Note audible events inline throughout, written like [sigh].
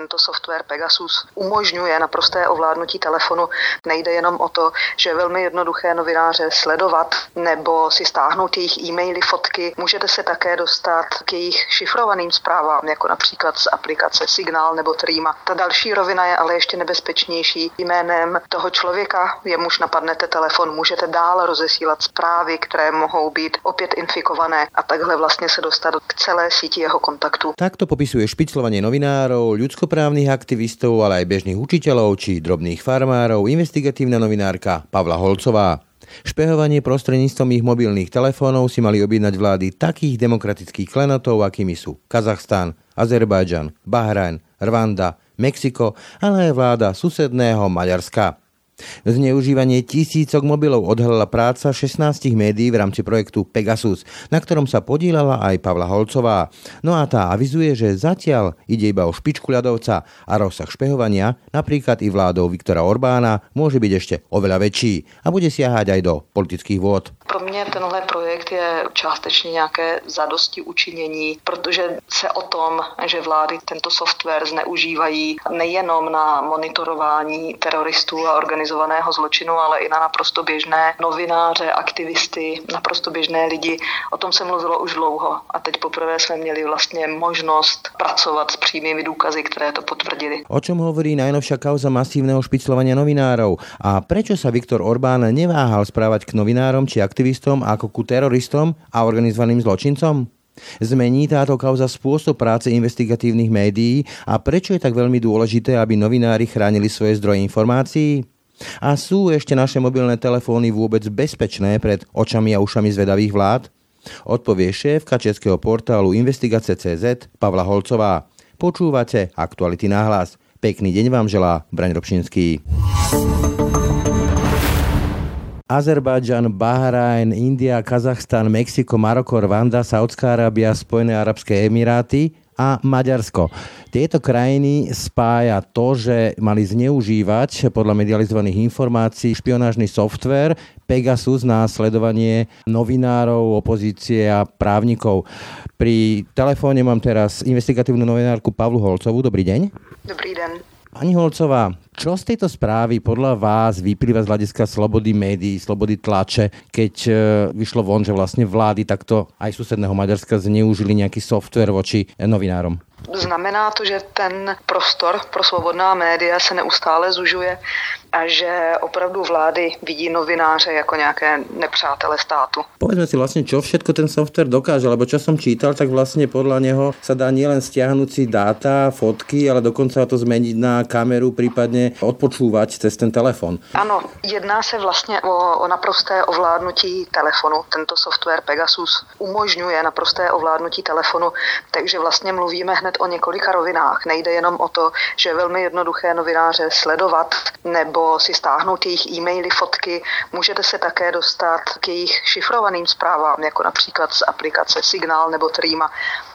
tento software Pegasus umožňuje naprosté ovládnutí telefonu. Nejde jenom o to, že je velmi jednoduché novináře sledovat nebo si stáhnout jejich e-maily, fotky. Můžete se také dostat k jejich šifrovaným zprávám, jako například z aplikace Signál nebo Trima. Ta další rovina je ale ještě nebezpečnější. Jménem toho člověka, jemuž napadnete telefon, můžete dál rozesílat zprávy, které mohou být opět infikované a takhle vlastně se dostat k celé síti jeho kontaktů. Tak to popisuje špiclovanie novinárov, ľudsko ľudskoprávnych aktivistov, ale aj bežných učiteľov či drobných farmárov, investigatívna novinárka Pavla Holcová. Špehovanie prostredníctvom ich mobilných telefónov si mali objednať vlády takých demokratických klenotov, akými sú Kazachstan, Azerbajdžan, Bahrajn, Rwanda, Mexiko, ale aj vláda susedného Maďarska. Zneužívanie tisícok mobilov odhalila práca 16 médií v rámci projektu Pegasus, na ktorom sa podílala aj Pavla Holcová. No a tá avizuje, že zatiaľ ide iba o špičku ľadovca a rozsah špehovania, napríklad i vládou Viktora Orbána, môže byť ešte oveľa väčší a bude siahať aj do politických vôd. Pro mě tenhle projekt je částečně nějaké zadosti učinění, protože se o tom, že vlády tento software zneužívají nejenom na monitorování teroristů a organizovaného zločinu, ale i na naprosto běžné novináře, aktivisty, naprosto běžné lidi. O tom se mluvilo už dlouho a teď poprvé jsme měli vlastně možnost pracovat s přímými důkazy, které to potvrdili. O čom hovorí najnovšia kauza masívneho špiclovania novinárov a prečo sa Viktor Orbán neváhal správať k novinárom či aktivistom aktivistom ako ku teroristom a organizovaným zločincom? Zmení táto kauza spôsob práce investigatívnych médií a prečo je tak veľmi dôležité, aby novinári chránili svoje zdroje informácií? A sú ešte naše mobilné telefóny vôbec bezpečné pred očami a ušami zvedavých vlád? Odpovie šéfka českého portálu Investigace.cz Pavla Holcová. Počúvate Aktuality náhlas. Pekný deň vám želá Braň Robšinský. Azerbajdžan, Bahrajn, India, Kazachstan, Mexiko, Maroko, Rwanda, Saudská Arábia, Spojené arabské emiráty a Maďarsko. Tieto krajiny spája to, že mali zneužívať podľa medializovaných informácií špionážny software Pegasus na sledovanie novinárov, opozície a právnikov. Pri telefóne mám teraz investigatívnu novinárku Pavlu Holcovú. Dobrý deň. Dobrý den. Pani Holcová, čo z tejto správy podľa vás vyplýva z hľadiska slobody médií, slobody tlače, keď e, vyšlo von, že vlastne vlády takto aj susedného Maďarska zneužili nejaký software voči novinárom? Znamená to, že ten prostor pro svobodná média se neustále zužuje a že opravdu vlády vidí novináře jako nějaké nepřátele státu. Povedzme si vlastne, čo všetko ten software dokáže, lebo čo som čítal, tak vlastne podľa neho sa dá nielen stiahnuť si dáta, fotky, ale dokonca to zmeniť na kameru, prípadne odpočúvať cez ten telefon. Ano, jedná se vlastně o, o naprosté ovládnutí telefonu. Tento software Pegasus umožňuje naprosté ovládnutí telefonu, takže vlastně mluvíme hned o několika rovinách. Nejde jenom o to, že je velmi jednoduché novináře sledovat nebo si stáhnout jejich e-maily, fotky. Můžete se také dostat k jejich šifrovaným zprávám, jako například z aplikace Signál nebo Trima.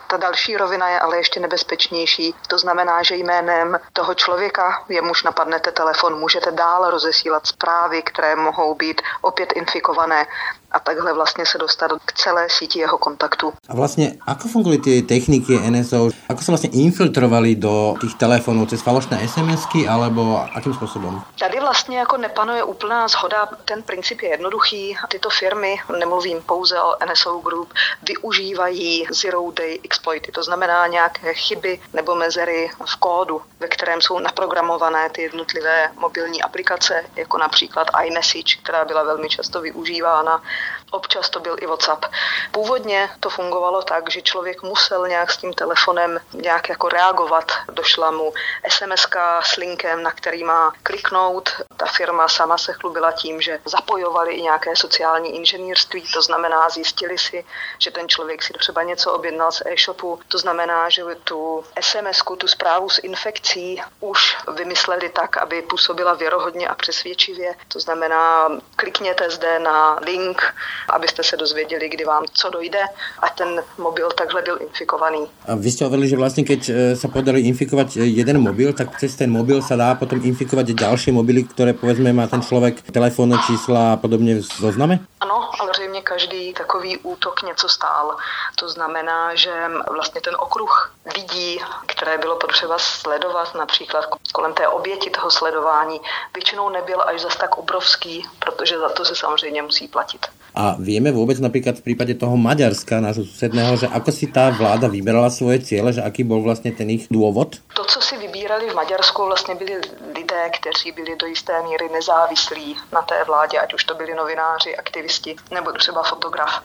Ta další rovina je ale ještě nebezpečnější. To znamená, že jménem toho člověka, jemuž napadnete telefon, můžete dál rozesílat zprávy, které mohou být opět infikované a takhle vlastně se dostat k celé síti jeho kontaktů. A vlastně, ako fungují ty techniky NSO? Ako se vlastně infiltrovali do těch telefonů? Cez falošné SMSky alebo akým způsobem? Tady vlastně jako nepanuje úplná zhoda. Ten princip je jednoduchý. Tyto firmy, nemluvím pouze o NSO Group, využívají zero day exploity, to znamená nějaké chyby nebo mezery v kódu, ve kterém jsou naprogramované ty jednotlivé mobilní aplikace, jako například iMessage, která byla velmi často využívána Občas to byl i WhatsApp. Původně to fungovalo tak, že člověk musel nějak s tím telefonem nějak jako reagovat. Došla mu SMS s linkem, na který má kliknout. Ta firma sama se chlubila tím, že zapojovali i nějaké sociální inženýrství, to znamená zjistili si, že ten člověk si třeba něco objednal z e-shopu, to znamená, že tu SMS, tu zprávu s infekcí už vymysleli tak, aby působila věrohodně a přesvědčivě. To znamená, klikněte zde na link, abyste se dozvěděli, kdy vám co dojde a ten mobil takhle byl infikovaný. A vy jste hovorili, že vlastně keď e, se podali infikovat jeden mobil, tak přes ten mobil se dá potom infikovat další mobily, které povedzme má ten člověk telefon, čísla a podobně v zozname? Ano, ale zřejmě každý takový útok něco stál. To znamená, že vlastně ten okruh lidí, které bylo potřeba sledovat, například kolem té oběti toho sledování, většinou nebyl až zas tak obrovský, protože za to se samozřejmě musí platit. A vieme vôbec napríklad v prípade toho Maďarska, nášho susedného, že ako si tá vláda vyberala svoje ciele, že aký bol vlastně ten ich důvod? To, co si vybírali v Maďarsku, vlastně byli lidé, kteří byli do jisté míry nezávislí na té vládě, ať už to byli novináři, aktivisti nebo třeba fotograf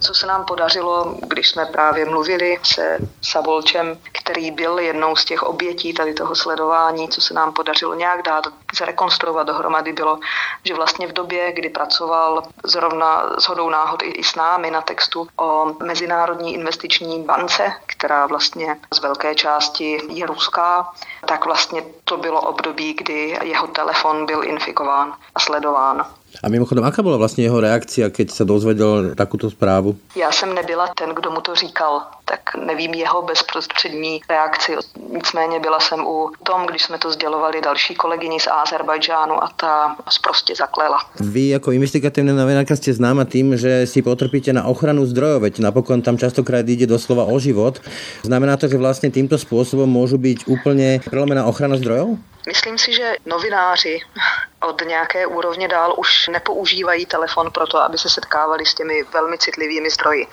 co se nám podařilo, když jsme právě mluvili se Savolčem, který byl jednou z těch obětí tady toho sledování, co se nám podařilo nějak dát, zrekonstruovat dohromady, bylo, že vlastně v době, kdy pracoval zrovna s hodou náhod i s námi na textu o Mezinárodní investiční bance, která vlastně z velké části je ruská, tak vlastně to bylo období, kdy jeho telefon byl infikován a sledován. A mimochodem, aká byla vlastně jeho reakcia, keď se dozvedel takovou zprávu? Já jsem nebyla ten, kdo mu to říkal, tak nevím jeho bezprostřední reakci. Nicméně byla jsem u tom, když jsme to sdělovali další kolegyni z Azerbajdžánu a ta prostě zaklela. Vy jako investigativní novinárka jste známa tím, že si potrpíte na ochranu zdrojov, veď napokon tam častokrát ide doslova o život. Znamená to, že vlastně tímto způsobem můžu být úplně prelomená ochrana zdrojov? Myslím si, že novináři od nějaké úrovně dál už nepoužívají telefon pro to, aby se setkávali s těmi velmi citlivými zdroji.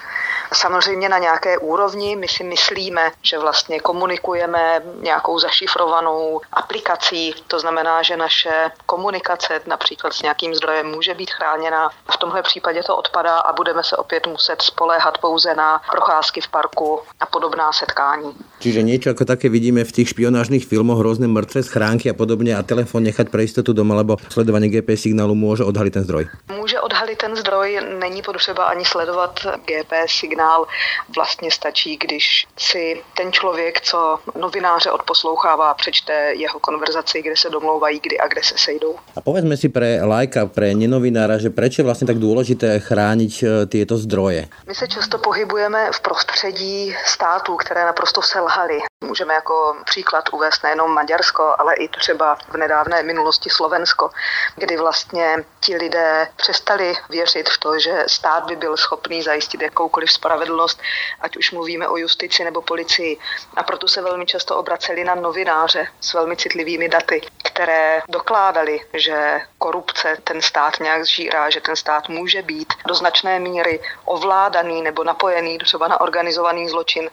Samozřejmě na nějaké úrovni my si myslíme, že vlastně komunikujeme nějakou zašifrovanou aplikací, to znamená, že naše komunikace například s nějakým zdrojem může být chráněna. V tomhle případě to odpadá a budeme se opět muset spoléhat pouze na procházky v parku a podobná setkání. Čiže něco jako také vidíme v těch špionážních filmoch, různé mrtvé schránky a podobně a telefon nechat pro jistotu doma, lebo sledování GPS signálu může odhalit ten zdroj. Může odhalit ten zdroj, není potřeba ani sledovat GPS signál. Vlastně stačí, když si ten člověk, co novináře odposlouchává, přečte jeho konverzaci, kde se domlouvají, kdy a kde se sejdou. A povedzme si pre lajka, pre nenovinára, že proč je vlastně tak důležité chránit eh, tyto zdroje? My se často pohybujeme v prostředí států, které naprosto selhaly. Můžeme jako příklad uvést nejenom Maďarsko, ale i třeba v nedávné minulosti Slovensko, kdy vlastně ti lidé přestali věřit v to, že stát by byl schopný zajistit jakoukoliv spravedlnost, ať už mluvíme o justici nebo policii. A proto se velmi často obraceli na novináře s velmi citlivými daty, které dokládali, že korupce ten stát nějak zžírá, že ten stát může být do značné míry ovládaný nebo napojený třeba na organizovaný zločin.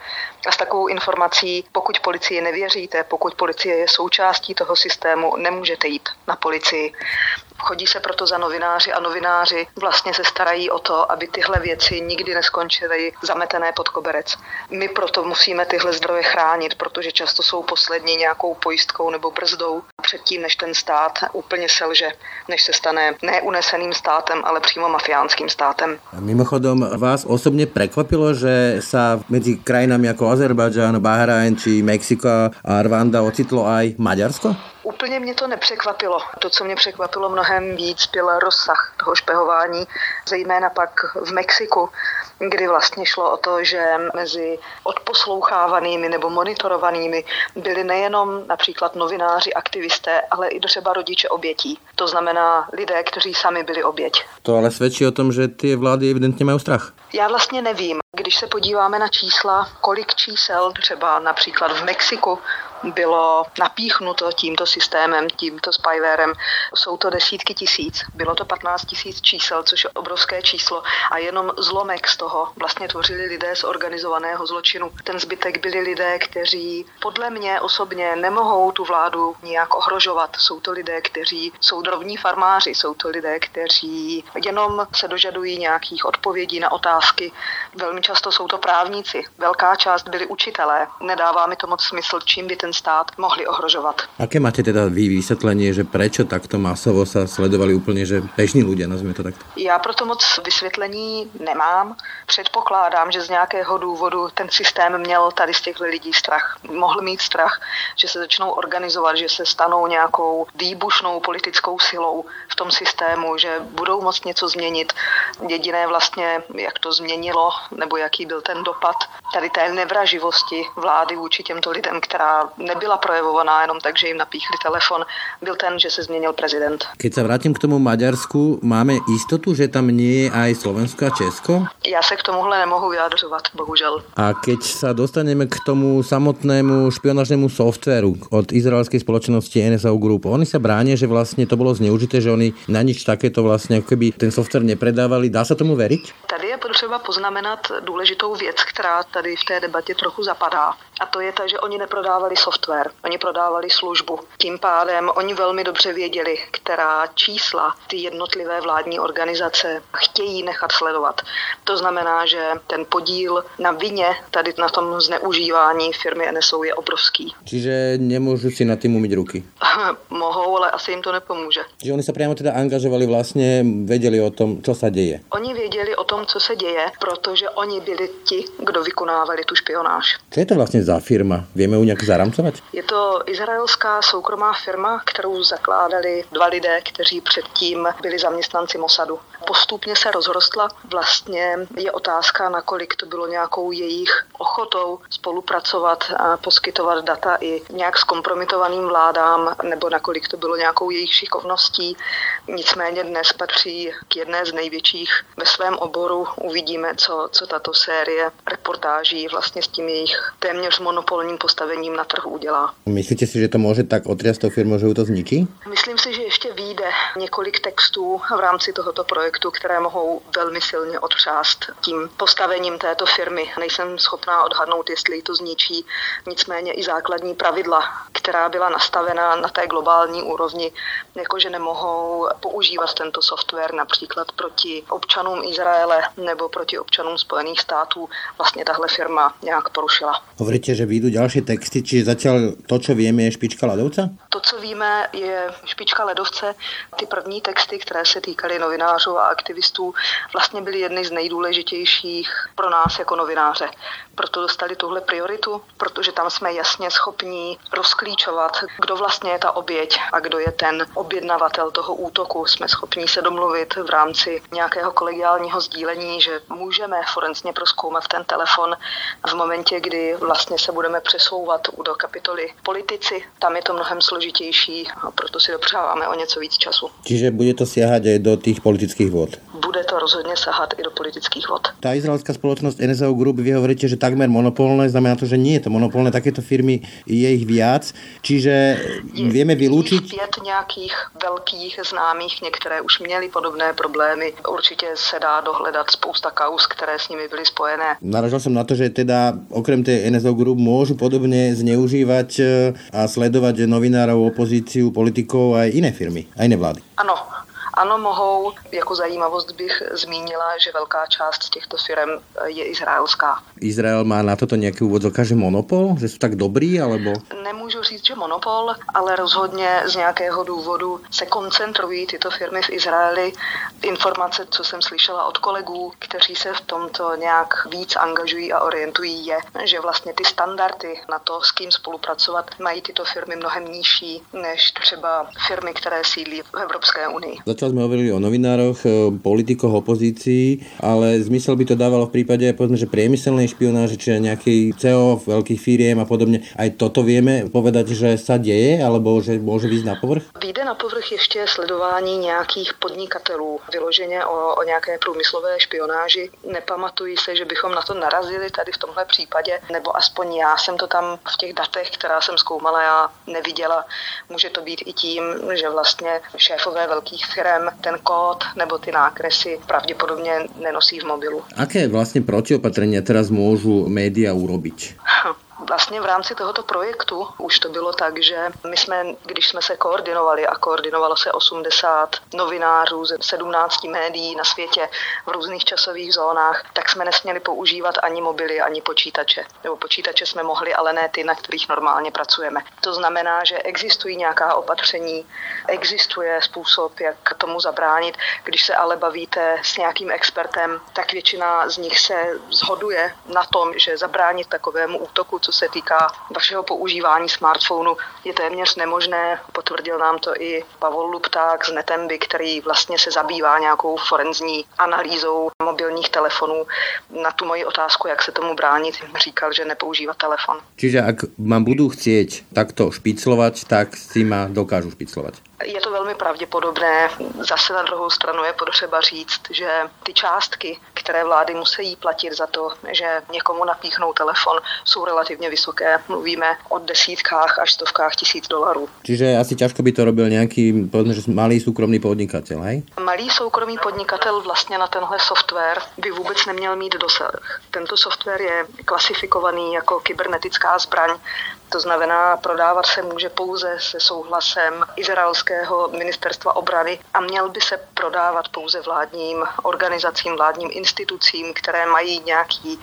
A s takovou informací, pokud policii nevěříte, pokud policie je součástí toho systému, nemůžete jít na policii. Chodí se proto za novináři a novináři vlastně se starají o to, aby tyhle věci nikdy neskončily zametené pod koberec. My proto musíme tyhle zdroje chránit, protože často jsou poslední nějakou pojistkou nebo brzdou předtím, než ten stát úplně selže, než se stane neuneseným státem, ale přímo mafiánským státem. A mimochodom, vás osobně překvapilo, že se mezi krajinami jako Azerbajdžán, Bahrajn či Mexiko a Rwanda ocitlo aj Maďarsko? Úplně mě to nepřekvapilo. To, co mě překvapilo mnohem víc, byl rozsah toho špehování, zejména pak v Mexiku, kdy vlastně šlo o to, že mezi odposlouchávanými nebo monitorovanými byli nejenom například novináři, aktivisté, ale i třeba rodiče obětí. To znamená lidé, kteří sami byli oběť. To ale svědčí o tom, že ty vlády evidentně mají strach. Já vlastně nevím. Když se podíváme na čísla, kolik čísel třeba například v Mexiku bylo napíchnuto tímto systémem, tímto spywarem. Jsou to desítky tisíc. Bylo to 15 tisíc čísel, což je obrovské číslo a jenom zlomek z toho vlastně tvořili lidé z organizovaného zločinu. Ten zbytek byli lidé, kteří podle mě osobně nemohou tu vládu nijak ohrožovat. Jsou to lidé, kteří jsou drobní farmáři, jsou to lidé, kteří jenom se dožadují nějakých odpovědí na otázky. Velmi často jsou to právníci. Velká část byli učitelé. Nedává mi to moc smysl, čím by ten ten stát mohli ohrožovat. Aké máte teda vy vysvětlení, že proč takto masovo se sledovali úplně, že bežní lidé, nazveme to takto? Já proto moc vysvětlení nemám. Předpokládám, že z nějakého důvodu ten systém měl tady z těchto lidí strach. Mohl mít strach, že se začnou organizovat, že se stanou nějakou výbušnou politickou silou v tom systému, že budou moct něco změnit. Jediné vlastně, jak to změnilo, nebo jaký byl ten dopad tady té nevraživosti vlády vůči těmto lidem, která nebyla projevovaná jenom tak, že jim napíchli telefon, byl ten, že se změnil prezident. Keď se vrátím k tomu Maďarsku, máme jistotu, že tam nie je aj Slovensko a Česko? Já se k tomuhle nemohu vyjadřovat, bohužel. A keď sa dostaneme k tomu samotnému špionážnému softwaru od izraelskej spoločnosti NSO Group, oni sa bránia, že vlastne to bolo zneužité, že oni na nič takéto vlastně, ako keby ten software nepredávali. Dá sa tomu veriť? Tady je potřeba poznamenat důležitou věc, která tady v té debatě trochu zapadá. A to je ta, že oni neprodávali software, oni prodávali službu. Tím pádem oni velmi dobře věděli, která čísla ty jednotlivé vládní organizace chtějí nechat sledovat. To znamená, že ten podíl na vině tady na tom zneužívání firmy NSO je obrovský. Čiže nemůžu si na tým umyť ruky? [laughs] Mohou, ale asi jim to nepomůže. Že oni se přímo teda angažovali vlastně, věděli o tom, co se děje. Oni věděli o tom, co se děje, protože oni byli ti, kdo vykonávali tu špionáž. Co je to vlastně za firma? Víme ju nějak zaramcovat? Je to izraelská soukromá firma, kterou zakládali dva lidé, kteří předtím byli zaměstnanci Mossadu. Postupně se rozrostla. Vlastně je otázka, nakolik to bylo nějakou jejich ochotou spolupracovat a poskytovat data i nějak zkompromitovaným vládám, nebo nakolik to bylo nějakou jejich šikovností. Nicméně dnes patří k jedné z největších ve svém oboru. Uvidíme, co, co tato série reportáží vlastně s tím jejich téměř monopolním postavením na trhu udělá. Myslíte si, že to může tak otriast tou firmu, že to zničí? Myslím si, že ještě vyjde několik textů v rámci tohoto projektu, které mohou velmi silně otřást tím postavením této firmy. Nejsem schopná odhadnout, jestli to zničí. Nicméně i základní pravidla, která byla nastavena na té globální úrovni, jakože nemohou používat tento software například proti občanům Izraele nebo proti občanům Spojených států, vlastně tahle firma nějak porušila. Hovoríte, že vyjdou další texty, či zatím to, co víme, je špička ledovce? To, co víme, je špička ledovce. Ty první texty, které se týkaly novinářů a aktivistů, vlastně byly jedny z nejdůležitějších pro nás jako novináře. Proto dostali tuhle prioritu, protože tam jsme jasně schopní rozklíčovat, kdo vlastně je ta oběť a kdo je ten objednavatel toho útoku. Jsme schopní se domluvit v rámci nějakého kolegiálního sdílení, že můžeme forenzně proskoumat ten telefon v momentě, kdy vlastně se budeme přesouvat do kapitoly politici. Tam je to mnohem složitější a proto si dopřáváme o něco víc času. Čiže bude to siahať aj do těch politických vod? Bude to rozhodně sahat i do politických vod. Ta izraelská společnost NSO Group, vy hovoríte, že takmer monopolné, znamená to, že nie je to monopolné, takéto firmy je ich viac, čiže je, vieme vylúčiť... Pět nějakých velkých známých, některé už měly podobné problémy. Určitě se dá dohledat spousta kaus, které s nimi byly spojené. Naražal jsem na to, že teda okrem té NSO Group môžu podobně zneužívat eh, a sledovat novinárov, opozíciu, politikov a iné firmy, a iné vlády. Ano, ano, mohou. Jako zajímavost bych zmínila, že velká část těchto firm je izraelská. Izrael má na toto nějaký úvod že monopol? Že jsou tak dobrý, alebo? Nemůžu říct, že monopol, ale rozhodně z nějakého důvodu se koncentrují tyto firmy v Izraeli. Informace, co jsem slyšela od kolegů, kteří se v tomto nějak víc angažují a orientují, je, že vlastně ty standardy na to, s kým spolupracovat, mají tyto firmy mnohem nižší než třeba firmy, které sídlí v Evropské unii. Začali sme hovorili o novinároch, politikoch, opozícii, ale zmysel by to dávalo v prípade povedzme, že priemyselnej špionáže, čiže nejaký CEO veľkých firiem a podobne. Aj toto vieme povedať, že sa deje, alebo že môže výjsť na povrch? Vyjde na povrch ještě sledování nějakých podnikatelů, vyloženě o, o nějaké průmyslové špionáži. Nepamatuji se, že bychom na to narazili tady v tomhle případě, nebo aspoň já jsem to tam v těch datech, která jsem zkoumala, já neviděla. Může to být i tím, že vlastně šéfové velkých firm firm ten kód nebo ty nákresy pravděpodobně nenosí v mobilu. Aké vlastně protiopatrenia teraz môžu média urobiť? Vlastně v rámci tohoto projektu už to bylo tak, že my jsme, když jsme se koordinovali a koordinovalo se 80 novinářů ze 17 médií na světě v různých časových zónách, tak jsme nesměli používat ani mobily, ani počítače. Nebo počítače jsme mohli, ale ne ty, na kterých normálně pracujeme. To znamená, že existují nějaká opatření, existuje způsob, jak tomu zabránit. Když se ale bavíte s nějakým expertem, tak většina z nich se zhoduje na tom, že zabránit takovému útoku, co se týká vašeho používání smartphonu, je téměř nemožné. Potvrdil nám to i Pavol Lupták z Netemby, který vlastně se zabývá nějakou forenzní analýzou mobilních telefonů. Na tu moji otázku, jak se tomu bránit, říkal, že nepoužívá telefon. Čiže ak mám budú chcieť takto špiclovať, tak si ma dokážu špiclovať. Je to velmi pravděpodobné. Zase na druhou stranu je potřeba říct, že ty částky, které vlády musí platit za to, že někomu napíchnou telefon, jsou relativně vysoké. Mluvíme o desítkách až stovkách tisíc dolarů. Čiže asi ťažko by to robil nějaký, povedzme, že malý soukromý podnikatel, hej? Malý soukromý podnikatel vlastně na tenhle software by vůbec neměl mít dosah. Tento software je klasifikovaný jako kybernetická zbraň, to znamená, prodávat se může pouze se souhlasem izraelského ministerstva obrany a měl by se prodávat pouze vládním organizacím, vládním institucím, které mají nějaký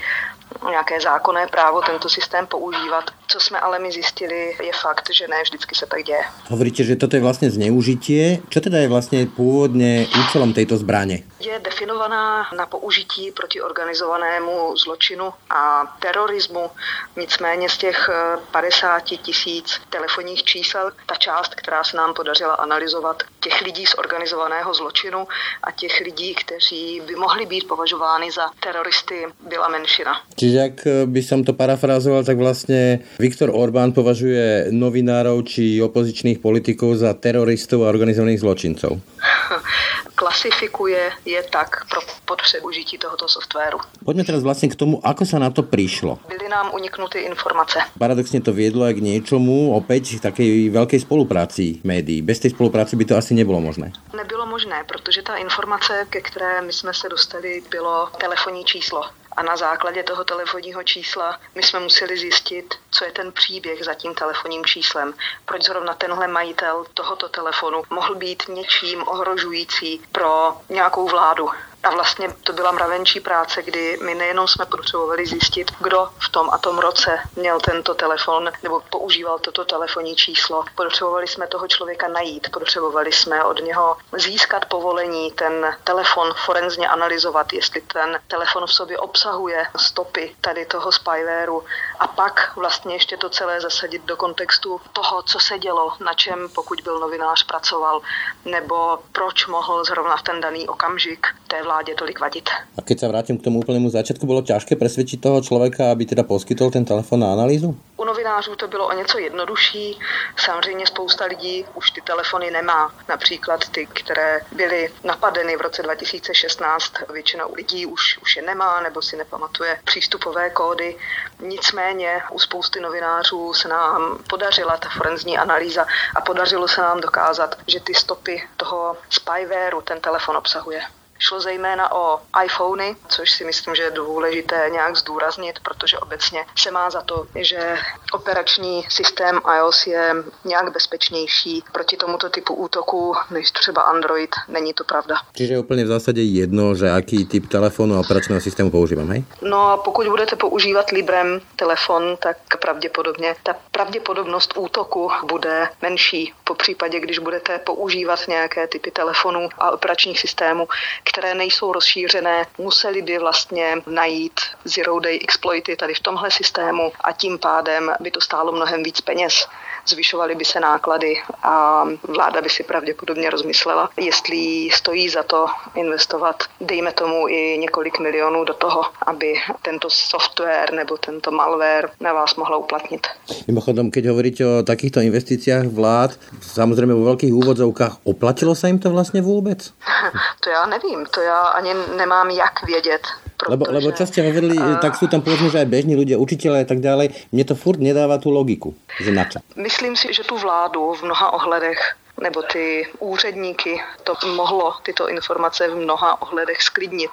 nějaké zákonné právo tento systém používat. Co jsme ale my zjistili, je fakt, že ne vždycky se tak děje. Hovoríte, že toto je vlastně zneužitie. Čo teda je vlastně původně účelom této zbraně? Je definovaná na použití proti organizovanému zločinu a terorismu. Nicméně z těch 50 tisíc telefonních čísel, ta část, která se nám podařila analyzovat, těch lidí z organizovaného zločinu a těch lidí, kteří by mohli být považovány za teroristy, byla menšina. Čiže ak by som to parafrázoval, tak vlastne Viktor Orbán považuje novinárov či opozičných politikov za teroristov a organizovaných zločincov. [laughs] Klasifikuje je tak pro potřebu žití tohoto softwaru. Poďme teraz vlastne k tomu, ako sa na to prišlo. Byly nám uniknuty informace. Paradoxne to viedlo aj k niečomu, opäť takej veľkej spolupráci médií. Bez tej spolupráce by to asi nebylo možné. Nebylo možné, protože ta informace, ke které my jsme se dostali, bylo telefonní číslo a na základě toho telefonního čísla my jsme museli zjistit, co je ten příběh za tím telefonním číslem. Proč zrovna tenhle majitel tohoto telefonu mohl být něčím ohrožující pro nějakou vládu. A vlastně to byla mravenčí práce, kdy my nejenom jsme potřebovali zjistit, kdo v tom a tom roce měl tento telefon nebo používal toto telefonní číslo. Potřebovali jsme toho člověka najít, potřebovali jsme od něho získat povolení, ten telefon forenzně analyzovat, jestli ten telefon v sobě obsahuje stopy tady toho spywareu a pak vlastně ještě to celé zasadit do kontextu toho, co se dělo, na čem, pokud byl novinář, pracoval, nebo proč mohl zrovna v ten daný okamžik té vládě tolik vadit. A keď sa vrátim k tomu úplnému začiatku, bylo ťažké presvedčiť toho člověka, aby teda poskytol ten telefon na analýzu? U novinářů to bylo o něco jednodušší. Samozřejmě spousta lidí už ty telefony nemá. Například ty, které byly napadeny v roce 2016, většina lidí už, už je nemá nebo si nepamatuje přístupové kódy. Nicméně u spousty novinářů se nám podařila ta forenzní analýza a podařilo se nám dokázat, že ty stopy toho spywareu ten telefon obsahuje. Šlo zejména o iPhony, což si myslím, že je důležité nějak zdůraznit, protože obecně se má za to, že operační systém iOS je nějak bezpečnější proti tomuto typu útoku než třeba Android. Není to pravda. Čiže je úplně v zásadě jedno, že jaký typ telefonu a operačního systému používám, hej? No a pokud budete používat Librem telefon, tak pravděpodobně ta pravděpodobnost útoku bude menší. Po případě, když budete používat nějaké typy telefonů a operačních systémů, které nejsou rozšířené, museli by vlastně najít zero day exploity tady v tomhle systému a tím pádem by to stálo mnohem víc peněz. Zvyšovaly by se náklady a vláda by si pravděpodobně rozmyslela, jestli stojí za to investovat, dejme tomu i několik milionů do toho, aby tento software nebo tento malware na vás mohla uplatnit. Mimochodom, keď hovoríte o takýchto investíciách vlád, samozrejme vo veľkých úvodzovkách, oplatilo sa im to vlastne vôbec? [laughs] to já nevím, to já ani nemám jak vědět. Protože, lebo, lebo čo ste hovorili, uh, tak sú tam povedzme, že aj bežní ľudia, učiteľe a tak ďalej. Mne to furt nedáva tú logiku, že na čo. Myslím si, že tu vládu v mnoha ohledech nebo ty úředníky to mohlo tyto informace v mnoha ohledech sklidnit.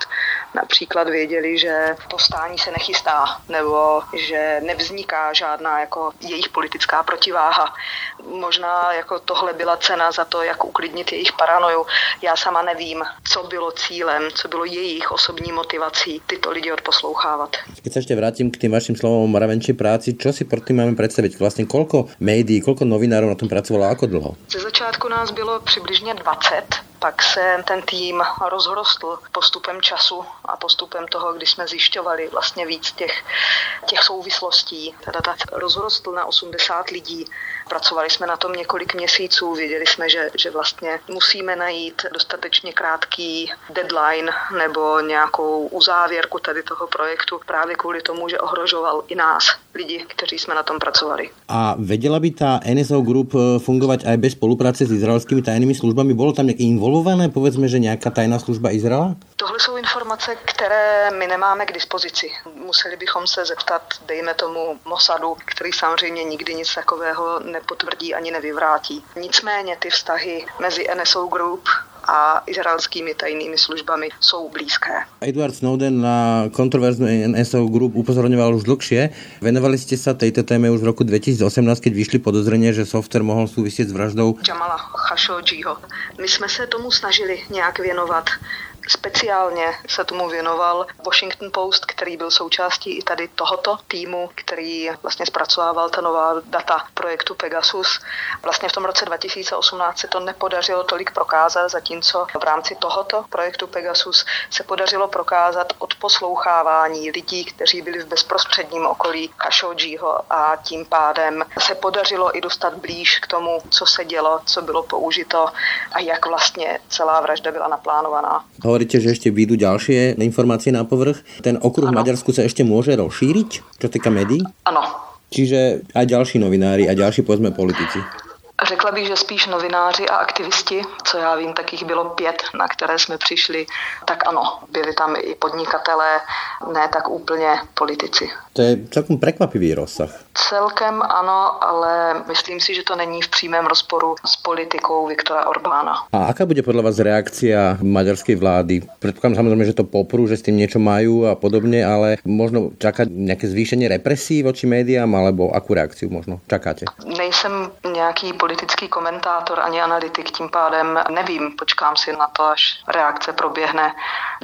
Například věděli, že povstání se nechystá, nebo že nevzniká žádná jako jejich politická protiváha. Možná jako tohle byla cena za to, jak uklidnit jejich paranoju. Já sama nevím, co bylo cílem, co bylo jejich osobní motivací tyto lidi odposlouchávat. Keď sa ešte vrátim k tým vašim slovom o mravenčí práci, čo si pro tým máme představit? Vlastně kolko médií, kolko novinárov na tom pracovalo, ako dlho? Ze začátku nás bylo přibližně 20, pak se ten tým rozrostl postupem času a postupem toho, když jsme zjišťovali vlastně víc těch, těch souvislostí. Teda tak rozrostl na 80 lidí. Pracovali jsme na tom několik měsíců, věděli jsme, že, že vlastně musíme najít dostatečně krátký deadline nebo nějakou uzávěrku tady toho projektu právě kvůli tomu, že ohrožoval i nás, lidi, kteří jsme na tom pracovali. A věděla by ta NSO Group eh, fungovat i bez spolupráce s izraelskými tajnými službami? Bylo tam nějaký involvované, povedzme, že nějaká tajná služba Izraela? Tohle jsou informace, které my nemáme k dispozici. Museli bychom se zeptat, dejme tomu Mossadu, který samozřejmě nikdy nic takového nepotvrdí ani nevyvrátí. Nicméně ty vztahy mezi NSO Group a izraelskými tajnými službami jsou blízké. Edward Snowden na kontroverznú NSO Group upozorňoval už dlhšie. Venovali ste sa tejto téme už v roku 2018, keď vyšli podozrenie, že software mohol súvisieť s vraždou Jamala Khashoggiho. My jsme se tomu snažili nějak věnovat Speciálně se tomu věnoval Washington Post, který byl součástí i tady tohoto týmu, který vlastně zpracovával ta nová data projektu Pegasus. Vlastně v tom roce 2018 se to nepodařilo tolik prokázat, zatímco v rámci tohoto projektu Pegasus se podařilo prokázat odposlouchávání lidí, kteří byli v bezprostředním okolí Khashoggiho a tím pádem se podařilo i dostat blíž k tomu, co se dělo, co bylo použito a jak vlastně celá vražda byla naplánovaná. Hovoríte, že ešte výjdu ďalšie informácie na povrch. Ten okruh ano. v Maďarsku sa ešte môže rozšíriť, čo týka médií? Ano. Čiže aj ďalší novinári a ďalší, povedzme, politici. Řekla bych, že spíš novináři a aktivisti, co já vím, tak jich bylo pět, na které jsme přišli, tak ano, byli tam i podnikatelé, ne tak úplně politici. To je celkem překvapivý rozsah. Celkem ano, ale myslím si, že to není v přímém rozporu s politikou Viktora Orbána. A aká bude podle vás reakcia maďarské vlády? Předpokládám samozřejmě, že to poprú, že s tím něco mají a podobně, ale možno čakat nějaké zvýšení represí voči médiám, alebo akú reakciu možno čakáte? Nejsem nějaký politický komentátor ani analytik, tím pádem nevím, počkám si na to, až reakce proběhne.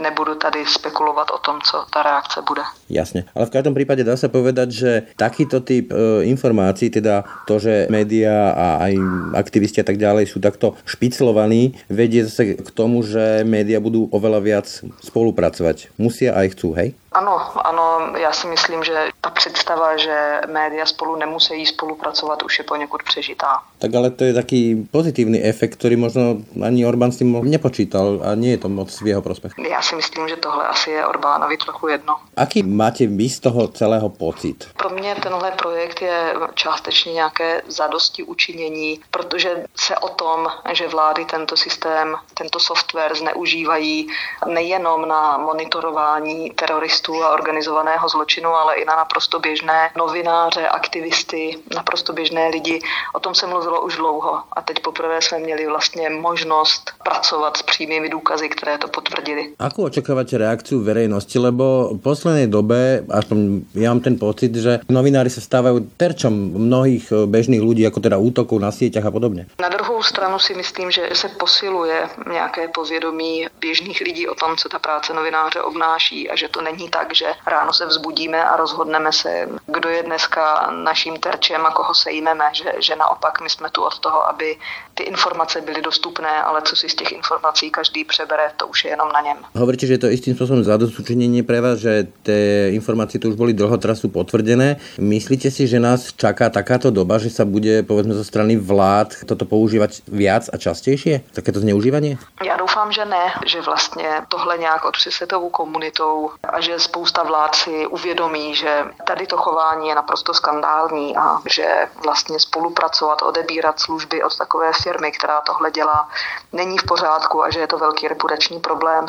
Nebudu tady spekulovat o tom, co ta reakce bude. Jasně, ale v každém případě dá se povedat, že takýto typ e, informácií, teda to, že média a aj aktivisti a tak ďalej sú takto špiclovaní, vedie zase k tomu, že média budú oveľa viac spolupracovať. Musia aj chcú, hej? Ano, ano, já si myslím, že ta představa, že média spolu nemusí spolupracovat, už je poněkud přežitá. Tak ale to je taký pozitívny efekt, ktorý možno ani Orbán s tým nepočítal a nie je to moc v jeho prospech. Já si myslím, že tohle asi je Orbánovi trochu jedno. Aký máte vy z toho celého pocit? Pro mě tenhle projekt je částečně nějaké zadosti učinění, protože se o tom, že vlády tento systém, tento software zneužívají nejenom na monitorování teroristů, teroristů a organizovaného zločinu, ale i na naprosto běžné novináře, aktivisty, naprosto běžné lidi. O tom se mluvilo už dlouho a teď poprvé jsme měli vlastně možnost pracovat s přímými důkazy, které to potvrdili. Ako očakávate reakciu verejnosti? Lebo v poslednej dobe, aspoň ja mám ten pocit, že novinári sa stávajú terčom mnohých eh, bežných ľudí, ako teda útokov na sieťach a podobne. Na druhou stranu si myslím, že se posiluje nějaké povědomí běžných lidí o tom, co ta práce novináře obnáší a že to není tak, že ráno se vzbudíme a rozhodneme se, kdo je dneska naším terčem a koho sejmeme, že, že naopak my jsme tu od toho, aby ty informace byly dostupné, ale co si z těch informací každý přebere, to už je jenom na něm. Hovoríte, že je to istým způsobem zadostučinenie pre vás, že ty informace tu už byly dlho teraz sú potvrdené. Myslíte si, že nás čaká takáto doba, že sa bude povedzme zo strany vlád toto používať viac a častejšie? Takéto zneužívanie? Já doufám, že ne, že vlastně tohle nějak od světovou komunitou a že spousta vlád si uvědomí, že tady to chování je naprosto skandální a že vlastně spolupracovat, odebírat služby od takové firmy, která tohle dělá, není v pořádku a že je to velký reputační problém.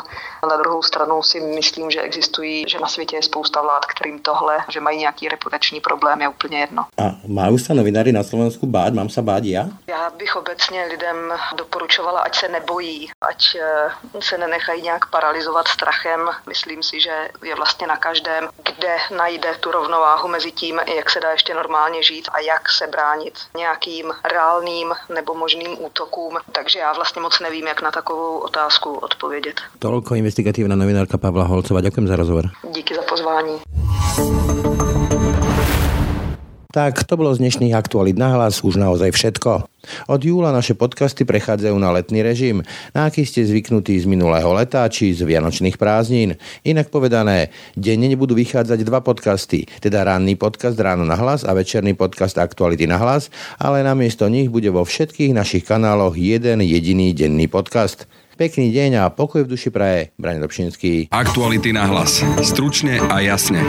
Na druhou stranu si myslím, že existují, že na světě je spousta vlád, kterým tohle, že mají nějaký reputační problém, je úplně jedno. A mají se novináři na Slovensku bát? Mám se bát já? Já bych obecně lidem doporučovala, ať se nebojí, ať eh, se nenechají nějak paralizovat strachem. Myslím si, že je vlastně na každém, kde najde tu rovnováhu mezi tím, jak se dá ještě normálně žít a jak se bránit nějakým reálným nebo možným útokům. Takže já vlastně moc nevím, jak na takovou otázku odpovědět. Tolko investigatívna novinárka Pavla Holcová. Ďakujem za rozhovor. Díky za pozvání. Tak to bolo z dnešných aktualít na hlas už naozaj všetko. Od júla naše podcasty prechádzajú na letný režim, na aký ste zvyknutí z minulého leta či z vianočných prázdnin. Inak povedané, denne nebudú vychádzať dva podcasty, teda ranný podcast Ráno na hlas a večerný podcast Aktuality na hlas, ale namiesto nich bude vo všetkých našich kanáloch jeden jediný denný podcast. Pekný deň a pokoj v duši praje. Braň Dobšinský. Aktuality na hlas. Stručne a jasne.